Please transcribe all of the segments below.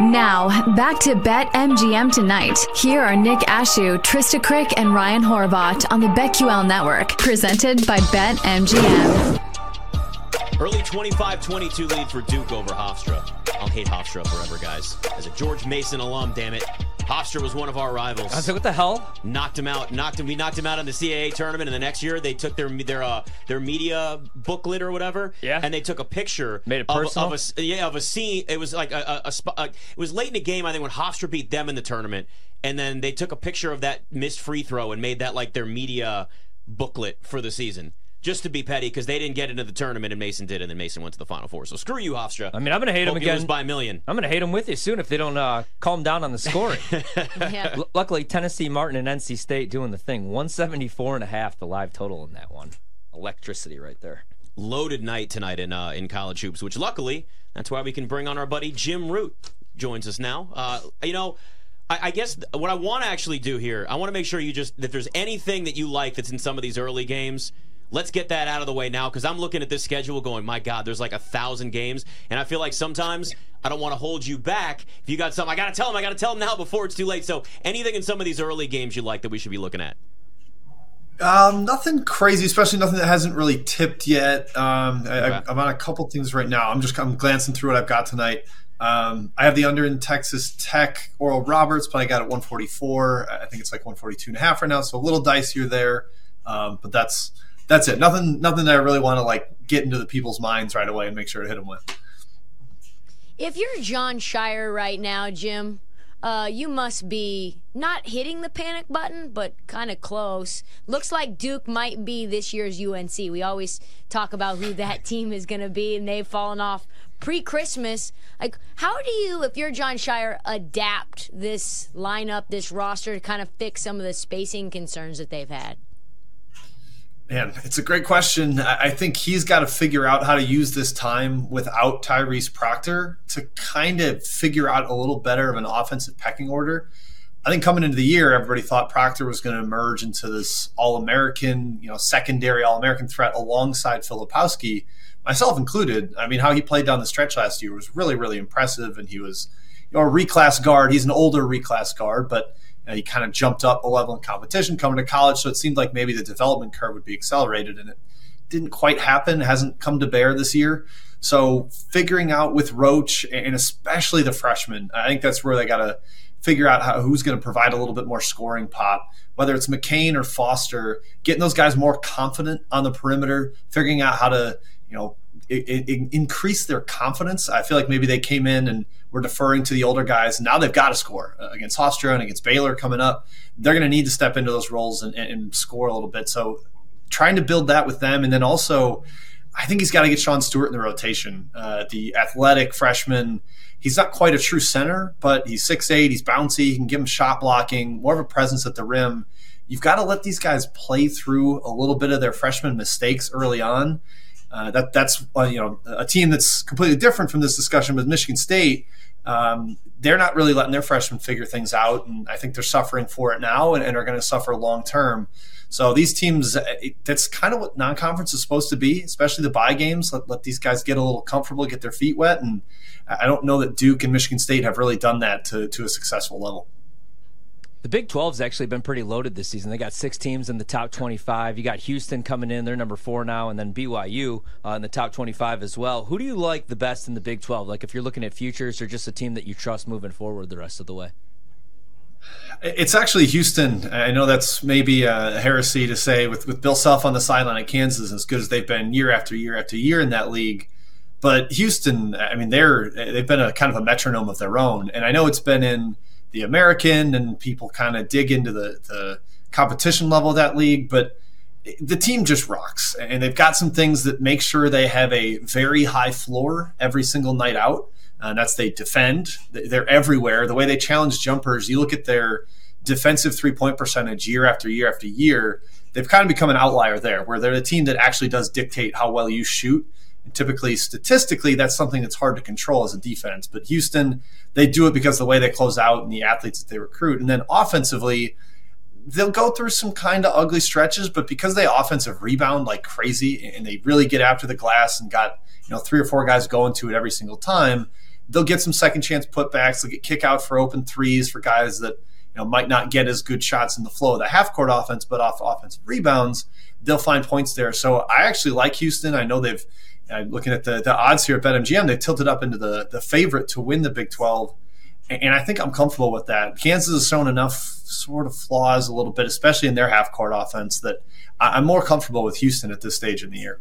Now, back to Bet MGM tonight. Here are Nick Ashew, Trista Crick, and Ryan Horvat on the BetQL network, presented by Bet MGM. Early 25-22 lead for Duke over Hofstra. I'll hate Hofstra forever, guys. As a George Mason alum, damn it. Hofstra was one of our rivals. I was like, what the hell? Knocked him out. Knocked him. We knocked him out in the CAA tournament, and the next year they took their their uh, their media booklet or whatever. Yeah. And they took a picture. Made it personal? Of a, yeah, of a scene. It was like a, a, a it was late in the game, I think, when Hofstra beat them in the tournament, and then they took a picture of that missed free throw and made that like their media booklet for the season. Just to be petty, because they didn't get into the tournament and Mason did, and then Mason went to the Final Four. So screw you, Hofstra. I mean, I'm going to hate Hope him you again. lose by a million. I'm going to hate him with you soon if they don't uh, calm down on the scoring. Yeah. L- luckily, Tennessee Martin and NC State doing the thing. 174 and a half, the live total in that one. Electricity right there. loaded night tonight in uh, in college hoops, which luckily that's why we can bring on our buddy Jim Root joins us now. Uh, you know, I, I guess what I want to actually do here, I want to make sure you just if there's anything that you like that's in some of these early games. Let's get that out of the way now because I'm looking at this schedule going, my God, there's like a thousand games. And I feel like sometimes I don't want to hold you back. If you got something, I got to tell them, I got to tell them now before it's too late. So anything in some of these early games you like that we should be looking at? Um, nothing crazy, especially nothing that hasn't really tipped yet. Um, I, I'm on a couple things right now. I'm just I'm glancing through what I've got tonight. Um, I have the under in Texas Tech, Oral Roberts, but I got it 144. I think it's like 142 and a half right now, so a little dicier there. Um, but that's that's it. Nothing nothing that I really want to like get into the people's minds right away and make sure to hit them with. If you're Jon Scheyer right now, Jim, uh, you must be not hitting the panic button, but kind of close. Looks like Duke might be this year's UNC. We always talk about who that team is going to be, and they've fallen off pre-Christmas. Like, how do you, if you're Jon Scheyer, adapt this lineup, this roster to kind of fix some of the spacing concerns that they've had? Man, it's a great question. I think he's got to figure out how to use this time without Tyrese Proctor to kind of figure out a little better of an offensive pecking order. I think coming into the year, everybody thought Proctor was going to emerge into this All-American, you know, secondary All-American threat alongside Filipowski, myself included. I mean, how he played down the stretch last year was really, really impressive, and he was, you know, a reclass guard. He's an older reclass guard, but Uh, he kind of jumped up a level in competition coming to college. So it seemed like maybe the development curve would be accelerated, and it didn't quite happen. Hasn't come to bear this year. So figuring out with Roach and especially the freshmen, I think that's where they got to figure out how, who's going to provide a little bit more scoring pop. Whether it's McCain or Foster, getting those guys more confident on the perimeter, figuring out how to you know i i increase their confidence. I feel like maybe they came in and were deferring to the older guys. Now they've got to score uh, against Hofstra and against Baylor coming up. They're going to need to step into those roles and, and, and score a little bit. So trying to build that with them, and then also, I think he's got to get Sean Stewart in the rotation. Uh, the athletic freshman, he's not quite a true center, but he's 6'8", he's bouncy, he can give him shot blocking, more of a presence at the rim. You've got to let these guys play through a little bit of their freshman mistakes early on. Uh, that that's uh, you know a team that's completely different from this discussion with Michigan State. Um, they're not really letting their freshmen figure things out, and I think they're suffering for it now and, and are going to suffer long term. So these teams, it, that's kind of what non-conference is supposed to be, especially the bye games. Let, let these guys get a little comfortable, get their feet wet, and I don't know that Duke and Michigan State have really done that to to a successful level. The Big 12's actually been pretty loaded this season. They got six teams in the top 25. You got Houston coming in, they're number four now, and then BYU uh, in the top 25 as well. Who do you like the best in the Big 12? Like if you're looking at futures or just a team that you trust moving forward the rest of the way? It's actually Houston. I know that's maybe a heresy to say with, with Bill Self on the sideline at Kansas, as good as they've been year after year after year in that league. But Houston, I mean, they're they've been a kind of a metronome of their own, and I know it's been in the American, and people kind of dig into the the competition level of that league, but the team just rocks, and they've got some things that make sure they have a very high floor every single night out. Uh, and that's they defend. They're everywhere. The way they challenge jumpers, you look at their defensive three point percentage year after year after year, they've kind of become an outlier there, where they're the team that actually does dictate how well you shoot. And typically, statistically, that's something that's hard to control as a defense. But Houston, they do it because the way they close out and the athletes that they recruit. And then offensively, they'll go through some kind of ugly stretches, but because they offensive rebound like crazy and they really get after the glass and got you know three or four guys going to it every single time, they'll get some second chance putbacks. They'll get kick out for open threes for guys that you know might not get as good shots in the flow of the half court offense, but off offensive rebounds, they'll find points there. So I actually like Houston. I know they've uh, looking at the, the odds here at BetMGM, they tilted up into the the favorite to win the Big 12, and I think I'm comfortable with that. Kansas has shown enough sort of flaws a little bit, especially in their half court offense, that I'm more comfortable with Houston at this stage in the year.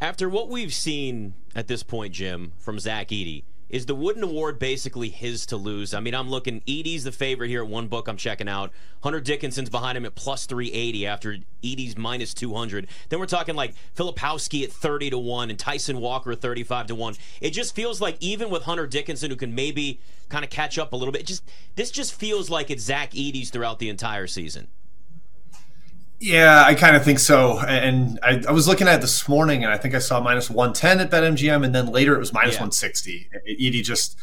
After what we've seen at this point, Jim, from Zach Edey, is the Wooden Award basically his to lose? I mean, I'm looking. Edey's the favorite here at one book. I'm checking out. Hunter Dickinson's behind him at plus 380 after Edey's minus 200. Then we're talking like Filipowski at 30 to one and Tyson Walker 35 to one. It just feels like even with Hunter Dickinson, who can maybe kind of catch up a little bit, just this just feels like it's Zach Edey's throughout the entire season. Yeah, I kind of think so. And I, I, was looking at it this morning, and I think I saw minus 110 at BetMGM, and then later it was minus yeah. 160. Edey just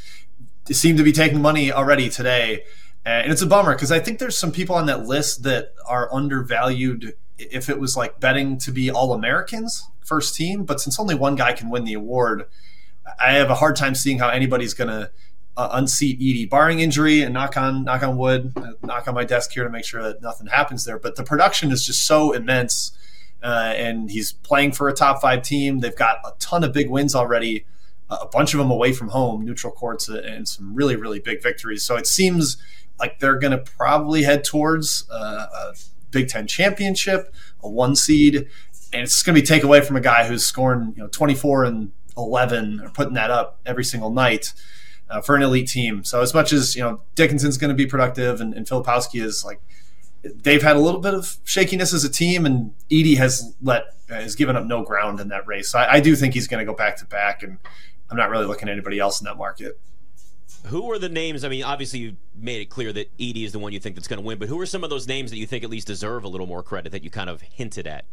seemed to be taking money already today. And it's a bummer because I think there's some people on that list that are undervalued if it was like betting to be All Americans first team. But since only one guy can win the award, I have a hard time seeing how anybody's going to uh, unseat Edey, barring injury, and knock on knock on wood, uh, knock on my desk here to make sure that nothing happens there. But the production is just so immense, uh, and he's playing for a top five team. They've got a ton of big wins already, a bunch of them away from home, neutral courts, uh, and some really really big victories. So it seems like they're going to probably head towards uh, a Big Ten championship, a one seed, and it's going to be take away from a guy who's scoring you know 24 and 11 or putting that up every single night uh, for an elite team. So as much as you know Dickinson's going to be productive and, and Filipowski is like they've had a little bit of shakiness as a team, and Edey has let has given up no ground in that race. So I, I do think he's going to go back to back, and I'm not really looking at anybody else in that market. Who are the names? I mean, obviously you made it clear that Edey is the one you think that's going to win, but who are some of those names that you think at least deserve a little more credit that you kind of hinted at?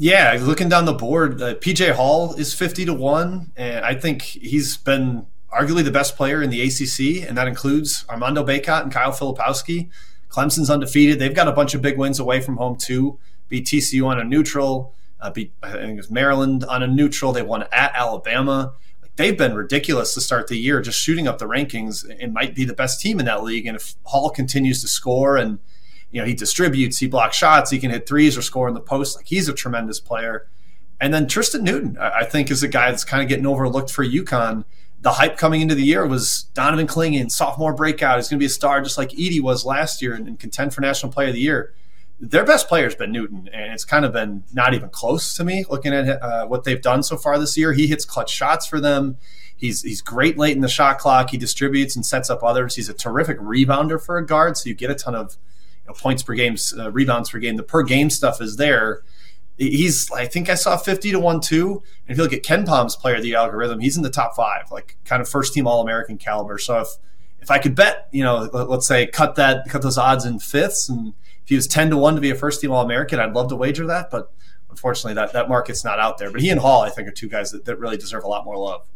Yeah, looking down the board, uh, PJ Hall is 50 to 1, and I think he's been arguably the best player in the ACC, and that includes Armando Bacot and Kyle Filipowski. Clemson's undefeated. They've got a bunch of big wins away from home too. Beat TCU on a neutral. Uh, beat I think it was Maryland on a neutral. They won at Alabama. Like, they've been ridiculous to start the year, just shooting up the rankings. It might be the best team in that league. And if Hall continues to score and you know he distributes, he blocks shots, he can hit threes or score in the post. Like he's a tremendous player. And then Tristen Newton, I think, is a guy that's kind of getting overlooked for UConn the hype coming into the year was Donovan Clingan, sophomore breakout. He's going to be a star just like Edey was last year and, and contend for National Player of the Year. Their best player has been Newton, and it's kind of been not even close to me looking at uh, what they've done so far this year. He hits clutch shots for them. He's he's great late in the shot clock. He distributes and sets up others. He's a terrific rebounder for a guard, so you get a ton of you know, points per game, uh, rebounds per game. The per game stuff is there he's I think I saw 50 to 1 2. And if you look at KenPom's player of the algorithm, he's in the top five, like kind of first team all American caliber. So if if I could bet, you know, let's say cut that cut those odds in fifths and if he was 10 to 1 to be a first team all American, I'd love to wager that. But unfortunately that, that market's not out there. But he and Hall, I think, are two guys that, that really deserve a lot more love.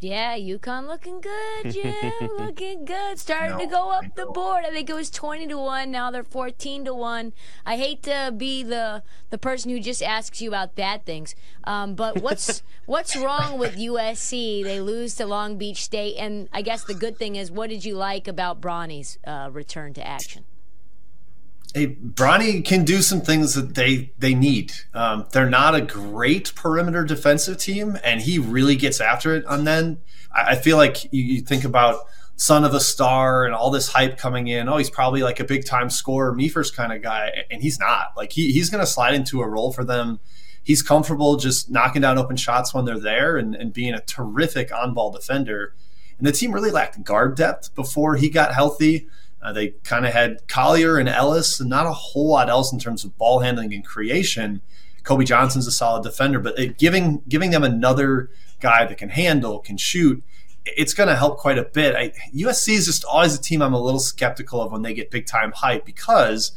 Yeah, UConn looking good, Jim. looking good. Starting no, to go up the board. I think it was 20 to 1. Now they're 14 to 1. I hate to be the the person who just asks you about bad things. Um, but what's what's wrong with USC? They lose to Long Beach State. And I guess the good thing is, what did you like about Bronny's uh, return to action? Hey, Bronny can do some things that they they need. Um, they're not a great perimeter defensive team, and he really gets after it. And then I, I feel like you, you, think about son of a star and all this hype coming in. Oh, he's probably like a big time scorer, me first kind of guy, and he's not. Like he, he's going to slide into a role for them. He's comfortable just knocking down open shots when they're there and, and being a terrific on ball defender. And the team really lacked guard depth before he got healthy. Uh, they kind of had Collier and Ellis, and not a whole lot else in terms of ball handling and creation. Kobe Johnson's a solid defender, but it, giving giving them another guy that can handle, can shoot, it's going to help quite a bit. I, USC is just always a team I'm a little skeptical of when they get big time hype because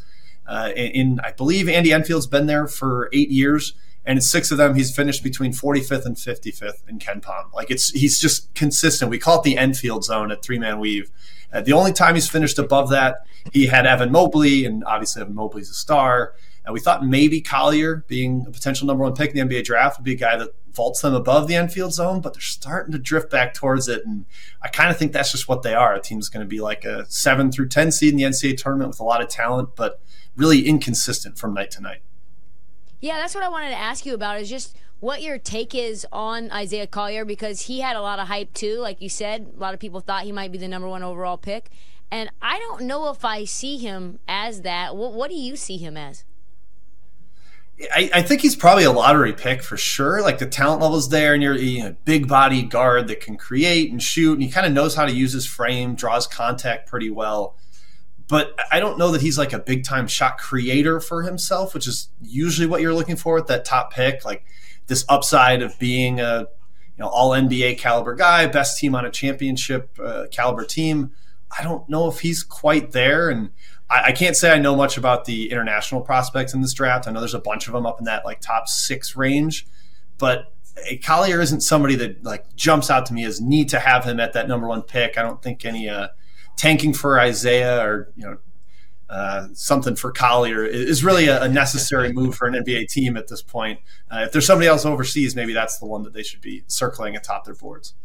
uh, in, I believe Andy Enfield's been there for eight years and in six of them he's finished between 45th and 55th in KenPom. Like it's he's just consistent. We call it the Enfield zone at three man weave. Uh, the only time he's finished above that, he had Evan Mobley, and obviously Evan Mobley's a star. And we thought maybe Collier, being a potential number one pick in the NBA draft, would be a guy that vaults them above the Enfield zone, but they're starting to drift back towards it. And I kind of think that's just what they are. A team's going to be like a seven through 10 seed in the NCAA tournament with a lot of talent, but really inconsistent from night to night. Yeah, that's what I wanted to ask you about is just what your take is on Isaiah Collier because he had a lot of hype too. Like you said, a lot of people thought he might be the number one overall pick. And I don't know if I see him as that. What, what do you see him as? I, I, think he's probably a lottery pick for sure. Like the talent level's there, and you're you know, big body guard that can create and shoot, and he kind of knows how to use his frame, draws contact pretty well. But I don't know that he's like a big time shot creator for himself, which is usually what you're looking for with that top pick. Like this upside of being a you know all NBA caliber guy, best team on a championship uh, caliber team. I don't know if he's quite there, and I, I, can't say I know much about the international prospects in this draft. I know there's a bunch of them up in that like top six range, but Collier isn't somebody that like jumps out to me as need to have him at that number one pick. I don't think any uh, tanking for Isaiah or you know uh, something for Collier is really a, a, necessary move for an NBA team at this point. Uh, if there's somebody else overseas, maybe that's the one that they should be circling atop their boards.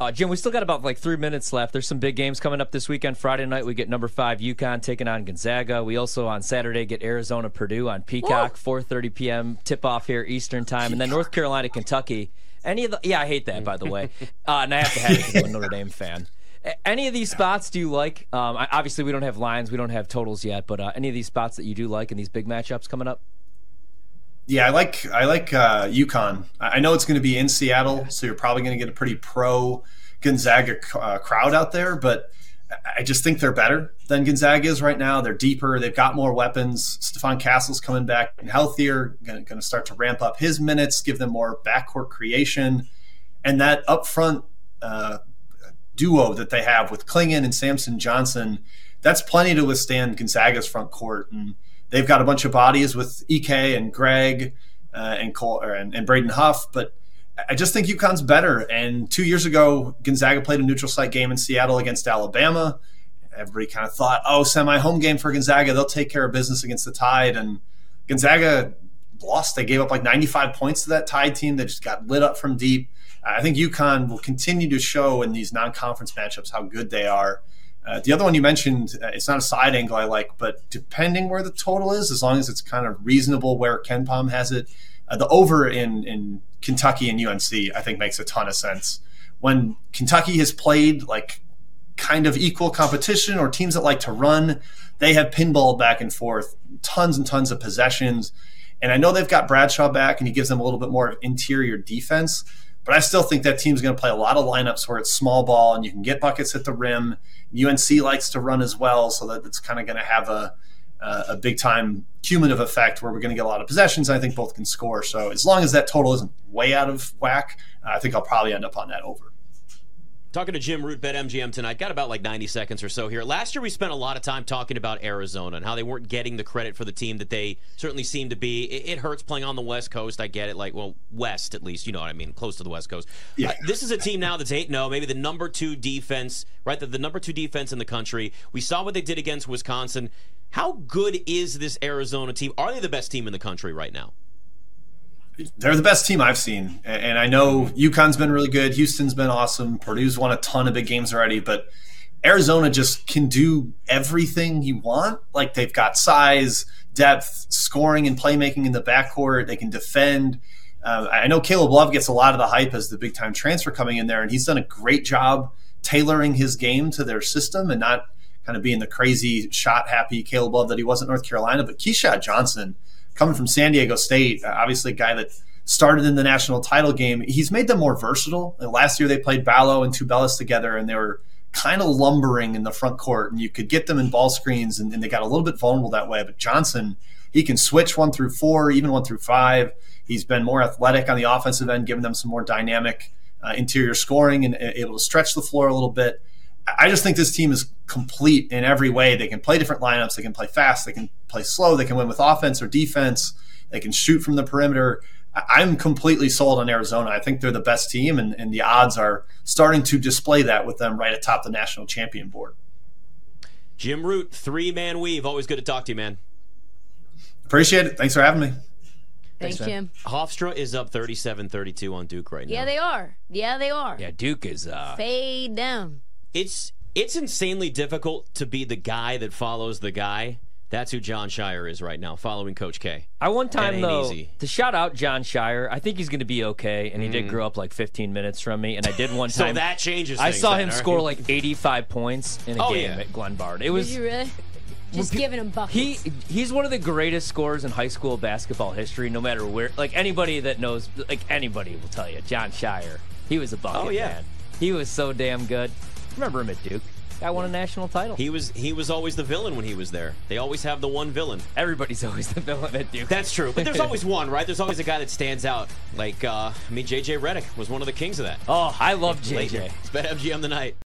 Uh, Jim, we still got about like three minutes left. There's some big games coming up this weekend. Friday night, we get number five UConn taking on Gonzaga. We also on Saturday get Arizona Purdue on Peacock, 4:30 p.m. tip off here Eastern time, and then North Carolina Kentucky. Any of the yeah, I hate that by the way, uh, and I have to have it because I'm a Notre Dame fan. Any of these spots do you like? Um, obviously, we don't have lines, we don't have totals yet, but uh, any of these spots that you do like in these big matchups coming up? Yeah, I like I like uh, UConn. I know it's going to be in Seattle, so you're probably going to get a pretty pro Gonzaga uh, crowd out there. But I just think they're better than Gonzaga is right now. They're deeper. They've got more weapons. Stephon Castle's coming back and healthier. Going to start to ramp up his minutes, give them more backcourt creation, and that upfront uh, duo that they have with Clingan and Samson Johnson. That's plenty to withstand Gonzaga's front court and they've got a bunch of bodies with Ek and Gregg uh, and Cole and, and Braden Huff, but I just think UConn's better. And two years ago, Gonzaga played a neutral site game in Seattle against Alabama. Everybody kind of thought, oh, semi home game for Gonzaga. They'll take care of business against the Tide. And Gonzaga lost. They gave up like 95 points to that Tide team that just got lit up from deep. I think UConn will continue to show in these non conference matchups how good they are. Uh, the other one you mentioned, uh, it's not a side angle I like, but depending where the total is, as long as it's kind of reasonable where KenPom has it, uh, the over in, in Kentucky and UNC, I think makes a ton of sense. When Kentucky has played like kind of equal competition or teams that like to run, they have pinball back and forth, tons and tons of possessions. And I know they've got Bradshaw back and he gives them a little bit more of interior defense, but I still think that team's going to play a lot of lineups where it's small ball and you can get buckets at the rim UNC likes to run as well, so that it's kind of going to have a a big time cumulative effect where we're going to get a lot of possessions. I think both can score. So as long as that total isn't way out of whack, I think I'll probably end up on that over. Talking to Jim Root, Bet MGM tonight. Got about like 90 seconds or so here. Last year, we spent a lot of time talking about Arizona and how they weren't getting the credit for the team that they certainly seem to be. It, it hurts playing on the West Coast. I get it. Like, well, West at least. You know what I mean? Close to the West Coast. Yeah. Uh, this is a team now that's 8 0, maybe the number two defense, right? The, the number two defense in the country. We saw what they did against Wisconsin. How good is this Arizona team? Are they the best team in the country right now? They're the best team I've seen. And I know UConn's been really good. Houston's been awesome. Purdue's won a ton of big games already, but Arizona just can do everything you want. Like they've got size, depth, scoring, and playmaking in the backcourt. They can defend. Uh, I know Caleb Love gets a lot of the hype as the big time transfer coming in there, and he's done a great job tailoring his game to their system and not kind of being the crazy shot happy Caleb Love that he was at North Carolina. But Keshad Johnson – coming from San Diego State, uh, obviously a guy that started in the national title game. He's made them more versatile. last year they played Ballo and Tubelis together, and they were kind of lumbering in the front court, and you could get them in ball screens, and, and they got a little bit vulnerable that way. But Johnson, he can switch one through four, even one through five. He's been more athletic on the offensive end, giving them some more dynamic uh, interior scoring and uh, able to stretch the floor a little bit. I just think this team is complete in every way. They can play different lineups. They can play fast. They can play slow. They can win with offense or defense. They can shoot from the perimeter. I'm completely sold on Arizona. I think they're the best team, and, and the odds are starting to display that with them right atop the national champion board. Jim Root, three man weave. Always good to talk to you, man. Appreciate it. Thanks for having me. Thanks, man. Jim. Hofstra is up 37-32 on Duke right now. Yeah, they are. Yeah, they are. Yeah, Duke is. Uh, Fade down. It's it's insanely difficult to be the guy that follows the guy. That's who Jon Scheyer is right now, following Coach K. I one time though easy. to shout out Jon Scheyer. I think he's going to be okay, and he did grow up like 15 minutes from me. And I did one Mm-hmm. So time. that changes. I saw then, him all right? score like 85 points in a Oh, game yeah. at Glenbard. It Did was you really? Just giving him buckets. he he's one of the greatest scorers in high school basketball history. No matter where, like anybody that knows, like anybody will tell you, Jon Scheyer. He was a bucket Oh, yeah. man. He was so damn good. Remember him at Duke? Guy won a national title. He was he was always the villain when he was there. They always have the one villain. Everybody's always the villain at Duke. That's true, but there's always one, right? There's always a guy that stands out. Like uh, I mean, JJ Redick was one of the kings of that. oh, I love Lately. JJ. It's BetMGM tonight.